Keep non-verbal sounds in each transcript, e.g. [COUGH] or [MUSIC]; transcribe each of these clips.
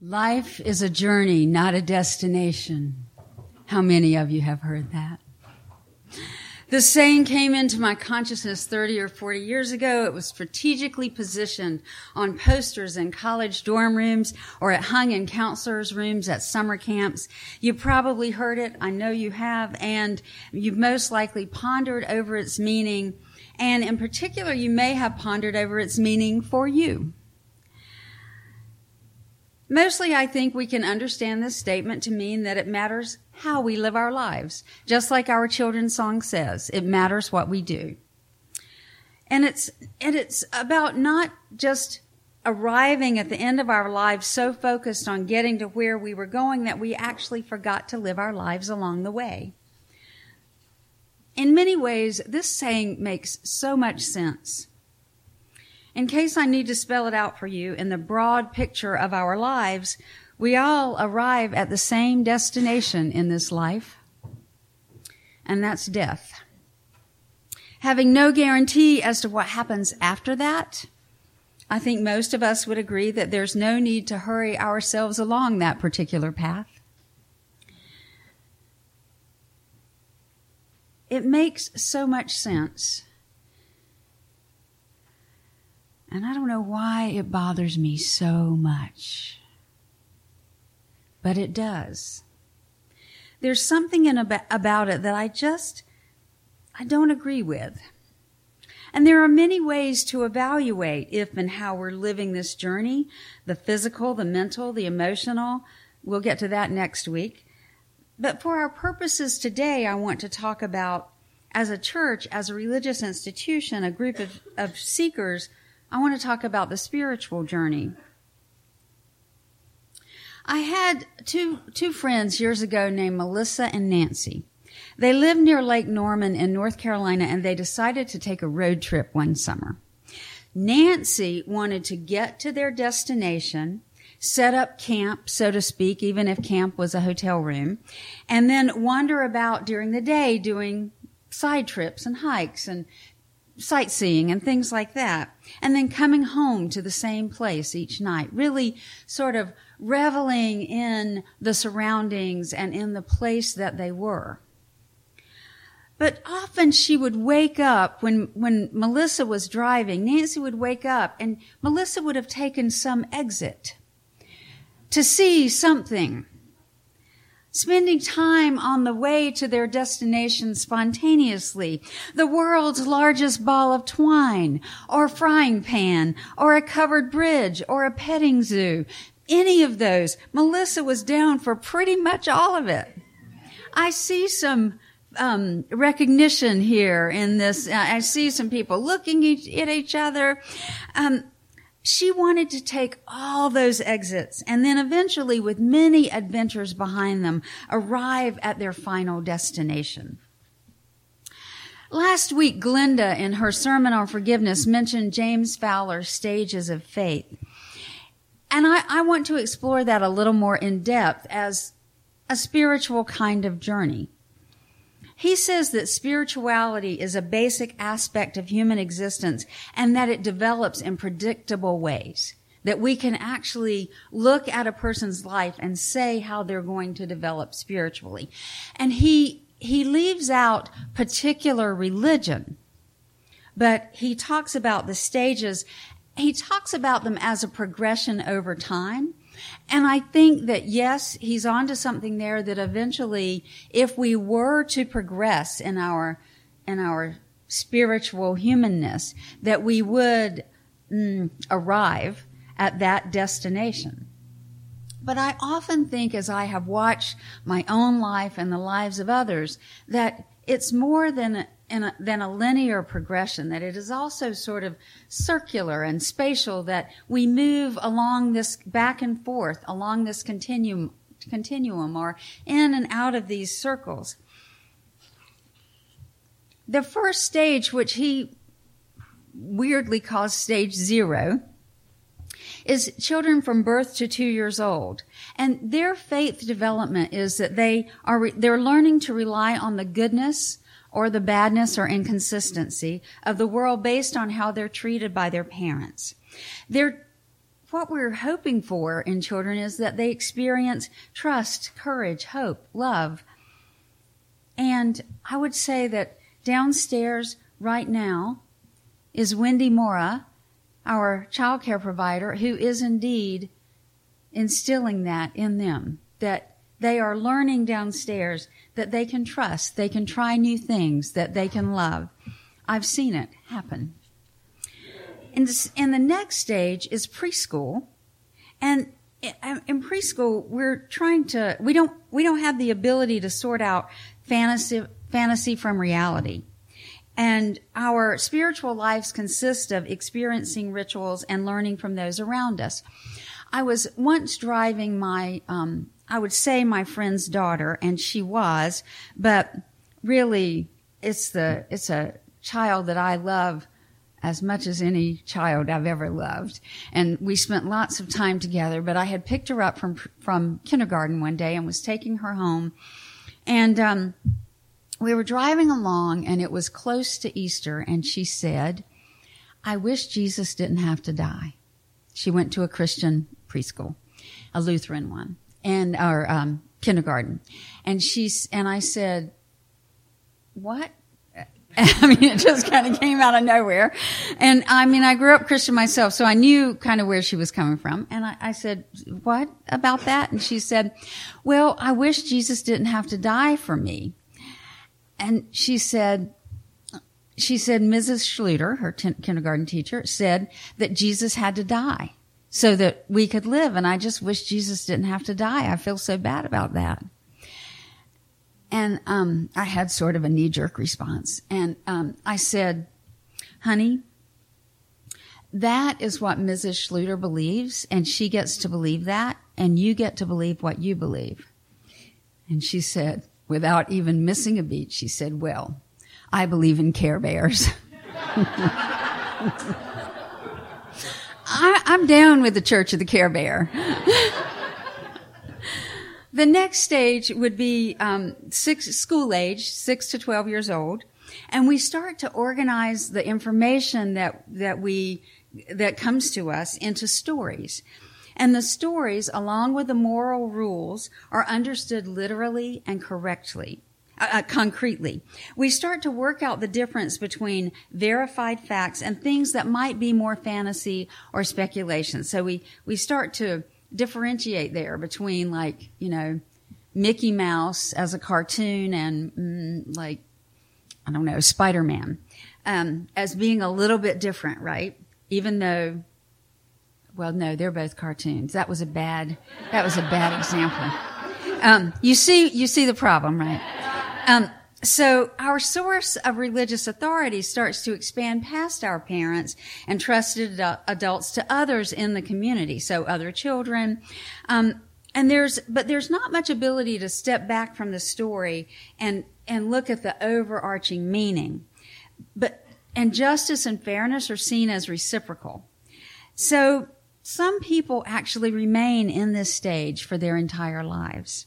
Life is a journey, not a destination. How many of you have heard that? This saying came into my consciousness 30 or 40 years ago. It was strategically positioned on posters in college dorm rooms or it hung in counselors' rooms at summer camps. You probably heard it. I know you have. And you've most likely pondered over its meaning. And in particular, you may have pondered over its meaning for you. Mostly, I think we can understand this statement to mean that it matters how we live our lives. Just like our children's song says, it matters what we do. And it's, and it's about not just arriving at the end of our lives so focused on getting to where we were going that we actually forgot to live our lives along the way. In many ways, this saying makes so much sense. In case I need to spell it out for you, in the broad picture of our lives, we all arrive at the same destination in this life, and that's death. Having no guarantee as to what happens after that, I think most of us would agree that there's no need to hurry ourselves along that particular path. It makes so much sense and I don't know why it bothers me so much. But it does. There's something in ab- about it that I just, I don't agree with. And there are many ways to evaluate if and how we're living this journey the physical, the mental, the emotional. We'll get to that next week. But for our purposes today, I want to talk about as a church, as a religious institution, a group of, of seekers I want to talk about the spiritual journey. I had two, two friends years ago named Melissa and Nancy. They lived near Lake Norman in North Carolina and they decided to take a road trip one summer. Nancy wanted to get to their destination, set up camp, so to speak, even if camp was a hotel room, and then wander about during the day doing side trips and hikes and sightseeing and things like that. And then coming home to the same place each night, really sort of reveling in the surroundings and in the place that they were. But often she would wake up when, when Melissa was driving, Nancy would wake up and Melissa would have taken some exit to see something spending time on the way to their destination spontaneously, the world's largest ball of twine, or frying pan, or a covered bridge, or a petting zoo. Any of those. Melissa was down for pretty much all of it. I see some um, recognition here in this. I see some people looking at each other. Um, she wanted to take all those exits and then eventually, with many adventures behind them, arrive at their final destination. Last week, Glenda, in her sermon on forgiveness, mentioned James Fowler's stages of faith. And I, I want to explore that a little more in depth as a spiritual kind of journey. He says that spirituality is a basic aspect of human existence and that it develops in predictable ways. That we can actually look at a person's life and say how they're going to develop spiritually. And he, he leaves out particular religion, but he talks about the stages. He talks about them as a progression over time. And I think that yes, he's onto something there that eventually, if we were to progress in our, in our spiritual humanness, that we would mm, arrive at that destination. But I often think as I have watched my own life and the lives of others, that it's more than a, than a linear progression, that it is also sort of circular and spatial, that we move along this back and forth, along this continuum, continuum or in and out of these circles. The first stage, which he weirdly calls stage zero, is children from birth to two years old. And their faith development is that they are, they're learning to rely on the goodness, or the badness or inconsistency of the world based on how they're treated by their parents. They're what we're hoping for in children is that they experience trust, courage, hope, love. And I would say that downstairs right now is Wendy Mora, our child care provider, who is indeed instilling that in them, that they are learning downstairs that they can trust, they can try new things, that they can love. I've seen it happen. And, and the next stage is preschool. And in preschool, we're trying to, we don't, we don't have the ability to sort out fantasy, fantasy from reality. And our spiritual lives consist of experiencing rituals and learning from those around us. I was once driving my, um, I would say my friend's daughter, and she was, but really, it's the, it's a child that I love as much as any child I've ever loved. And we spent lots of time together, but I had picked her up from, from kindergarten one day and was taking her home. And, um, we were driving along and it was close to Easter and she said, I wish Jesus didn't have to die. She went to a Christian preschool, a Lutheran one, and, our um, kindergarten. And she's, and I said, what? [LAUGHS] I mean, it just kind of came out of nowhere. And I mean, I grew up Christian myself, so I knew kind of where she was coming from. And I, I, said, what about that? And she said, well, I wish Jesus didn't have to die for me. And she said, she said, Mrs. Schluter, her t- kindergarten teacher, said that Jesus had to die so that we could live. And I just wish Jesus didn't have to die. I feel so bad about that. And um, I had sort of a knee jerk response. And um, I said, honey, that is what Mrs. Schluter believes, and she gets to believe that, and you get to believe what you believe. And she said, without even missing a beat, she said, Well, I believe in Care Bears. [LAUGHS] I, am down with the Church of the Care Bear. [LAUGHS] The next stage would be um, six, school age, six to 12 years old. And we start to organize the information that, that we, that comes to us into stories. And the stories, along with the moral rules, are understood literally and correctly. Uh, uh, concretely. We start to work out the difference between verified facts and things that might be more fantasy or speculation. So we, we start to differentiate there between like, you know, Mickey Mouse as a cartoon and mm, like, I don't know, Spider Man um, as being a little bit different, right? Even though, well, no, they're both cartoons. That was a bad, that was a bad example. Um, you see, you see the problem, right? Um, so our source of religious authority starts to expand past our parents and trusted adults to others in the community. So other children. Um, and there's, but there's not much ability to step back from the story and, and look at the overarching meaning. But, and justice and fairness are seen as reciprocal. So some people actually remain in this stage for their entire lives.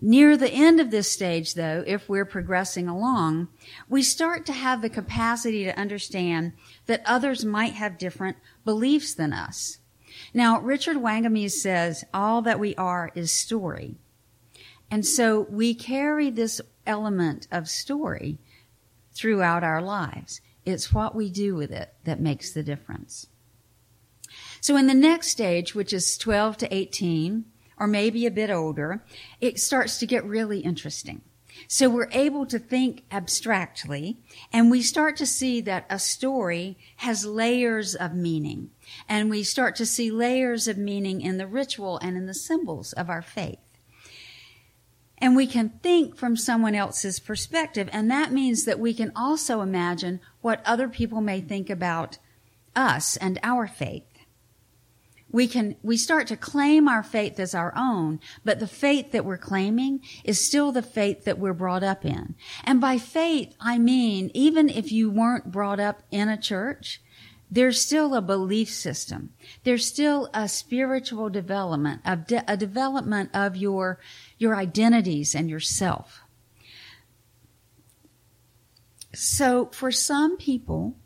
Near the end of this stage, though, if we're progressing along, we start to have the capacity to understand that others might have different beliefs than us. Now, Richard Wagamese says all that we are is story. And so we carry this element of story throughout our lives. It's what we do with it that makes the difference. So in the next stage, which is 12 to 18, or maybe a bit older, it starts to get really interesting. So we're able to think abstractly and we start to see that a story has layers of meaning and we start to see layers of meaning in the ritual and in the symbols of our faith. And we can think from someone else's perspective and that means that we can also imagine what other people may think about us and our faith we can we start to claim our faith as our own but the faith that we're claiming is still the faith that we're brought up in. And by faith i mean even if you weren't brought up in a church there's still a belief system. There's still a spiritual development of de- a development of your your identities and yourself. So for some people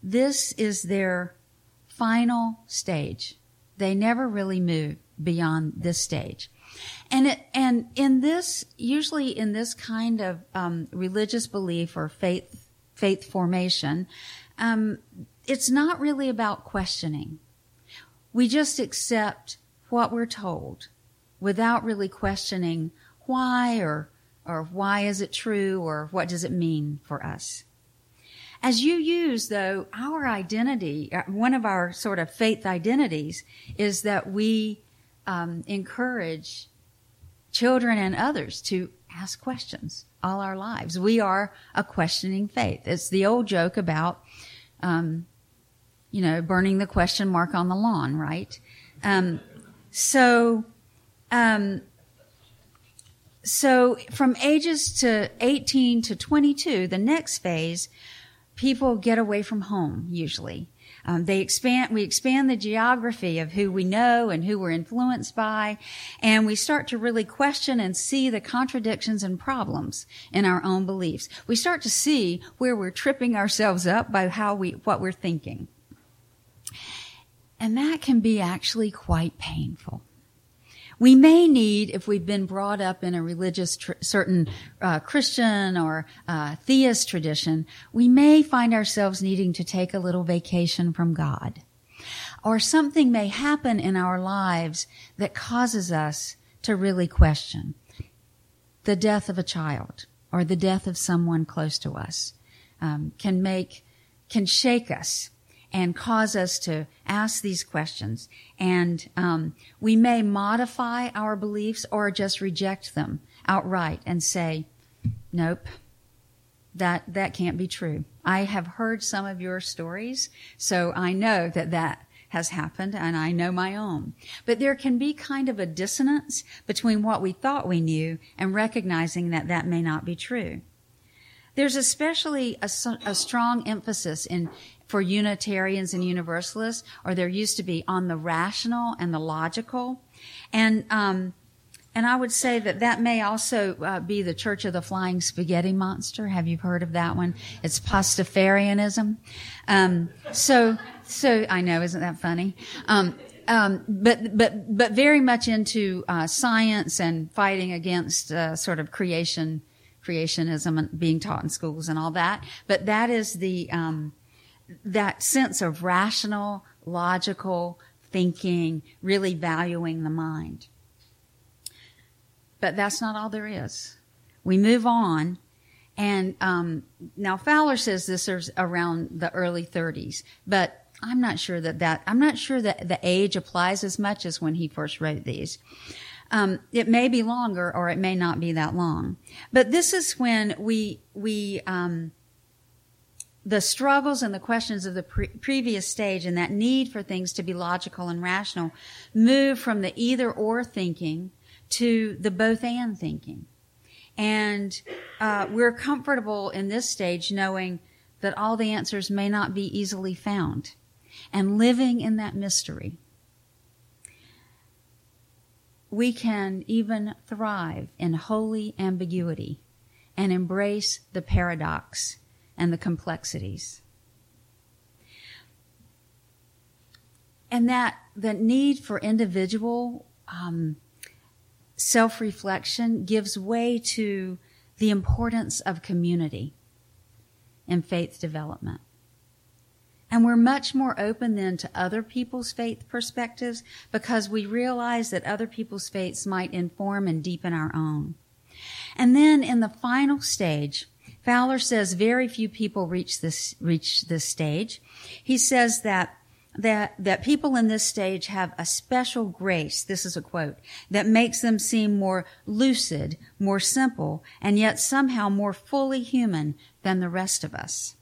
this is their final stage They never really move beyond this stage. And it, and in this, usually in this kind of um, religious belief or faith faith formation, um, it's not really about questioning. We just accept what we're told without really questioning why or or why is it true or what does it mean for us. As UUs though, our identity, uh, one of our sort of faith identities is that we um, encourage children and others to ask questions all our lives. We are a questioning faith. It's the old joke about, um, you know, burning the question mark on the lawn, right? Um, so, um, so from ages to 18 to 22, the next phase, people get away from home usually. Um, they expand, we expand the geography of who we know and who we're influenced by, and we start to really question and see the contradictions and problems in our own beliefs. We start to see where we're tripping ourselves up by how we, what we're thinking. And that can be actually quite painful. We may need, if we've been brought up in a religious, tr- certain uh, Christian or uh, theist tradition, we may find ourselves needing to take a little vacation from God. Or something may happen in our lives that causes us to really question the death of a child or the death of someone close to us um, can make can shake us and cause us to ask these questions. And um, we may modify our beliefs or just reject them outright and say, "Nope, that that can't be true." I have heard some of your stories, so I know that that has happened and I know my own. But there can be kind of a dissonance between what we thought we knew and recognizing that that may not be true. There's especially a, a strong emphasis in for Unitarians and Universalists, or there used to be on the rational and the logical, and um, and I would say that that may also uh, be the Church of the Flying Spaghetti Monster. Have you heard of that one? It's Pastafarianism. Um, so so I know, isn't that funny? Um, um, but but but very much into uh, science and fighting against uh, sort of creation creationism being taught in schools and all that. But that is the um, that sense of rational, logical thinking, really valuing the mind. But that's not all there is. We move on, and um, now Fowler says this is around the early 30s, but I'm not sure that that I'm not sure that the age applies as much as when he first wrote these. Um, it may be longer, or it may not be that long. But this is when we we um, the struggles and the questions of the pre- previous stage and that need for things to be logical and rational move from the either or thinking to the both and thinking. And uh, we're comfortable in this stage knowing that all the answers may not be easily found and living in that mystery. We can even thrive in holy ambiguity and embrace the paradox and the complexities. And that the need for individual um, self reflection gives way to the importance of community in faith development. And we're much more open then to other people's faith perspectives because we realize that other people's faiths might inform and deepen our own. And then in the final stage, Fowler says very few people reach this, reach this stage. He says that that, that people in this stage have a special grace, this is a quote, that makes them seem more lucid, more simple, and yet somehow more fully human than the rest of us.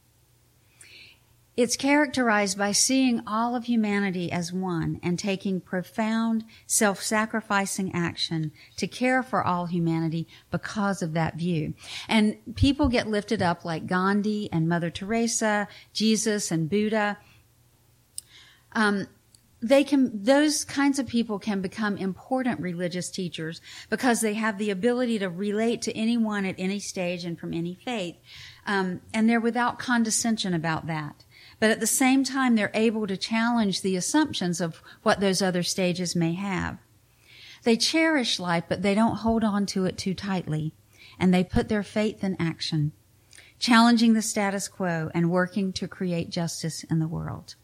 It's characterized by seeing all of humanity as one and taking profound self-sacrificing action to care for all humanity because of that view. And people get lifted up like Gandhi and Mother Teresa, Jesus and Buddha. Um, they can those kinds of people can become important religious teachers because they have the ability to relate to anyone at any stage and from any faith um, and they're without condescension about that But at the same time, they're able to challenge the assumptions of what those other stages may have. They cherish life, but they don't hold on to it too tightly, and they put their faith in action, challenging the status quo and working to create justice in the world.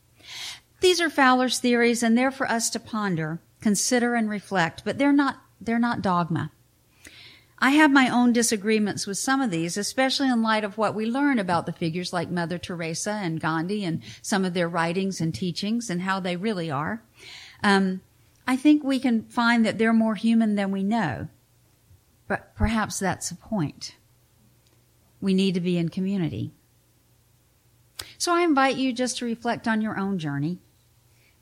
These are Fowler's theories, and they're for us to ponder, consider, and reflect, but they're not, they're not dogma. I have my own disagreements with some of these, especially in light of what we learn about the figures like Mother Teresa and Gandhi and some of their writings and teachings and how they really are. Um, I think we can find that they're more human than we know. But perhaps that's the point. We need to be in community. So I invite you just to reflect on your own journey.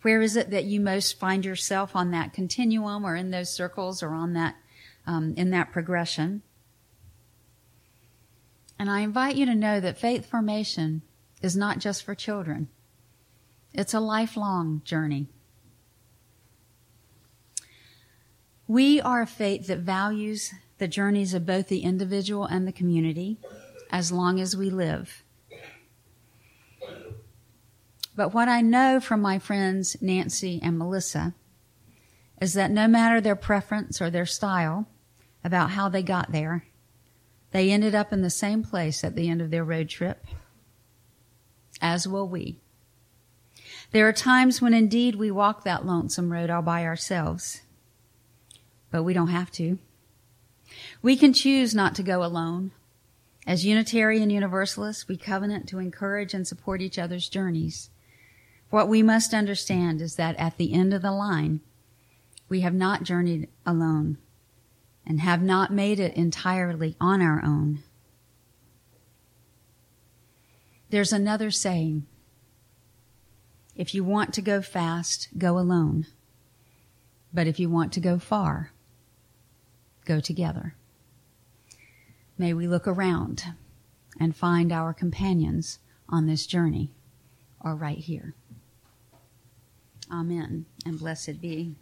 Where is it that you most find yourself on that continuum or in those circles or on that um, in that progression. And I invite you to know that faith formation is not just for children. It's a lifelong journey. We are a faith that values the journeys of both the individual and the community as long as we live. But what I know from my friends Nancy and Melissa is that no matter their preference or their style, about how they got there. They ended up in the same place at the end of their road trip, as will we. There are times when indeed we walk that lonesome road all by ourselves, but we don't have to. We can choose not to go alone. As Unitarian Universalists, we covenant to encourage and support each other's journeys. What we must understand is that at the end of the line, we have not journeyed alone and have not made it entirely on our own. There's another saying if you want to go fast, go alone. But if you want to go far, go together. May we look around and find our companions on this journey or right here. Amen and blessed be.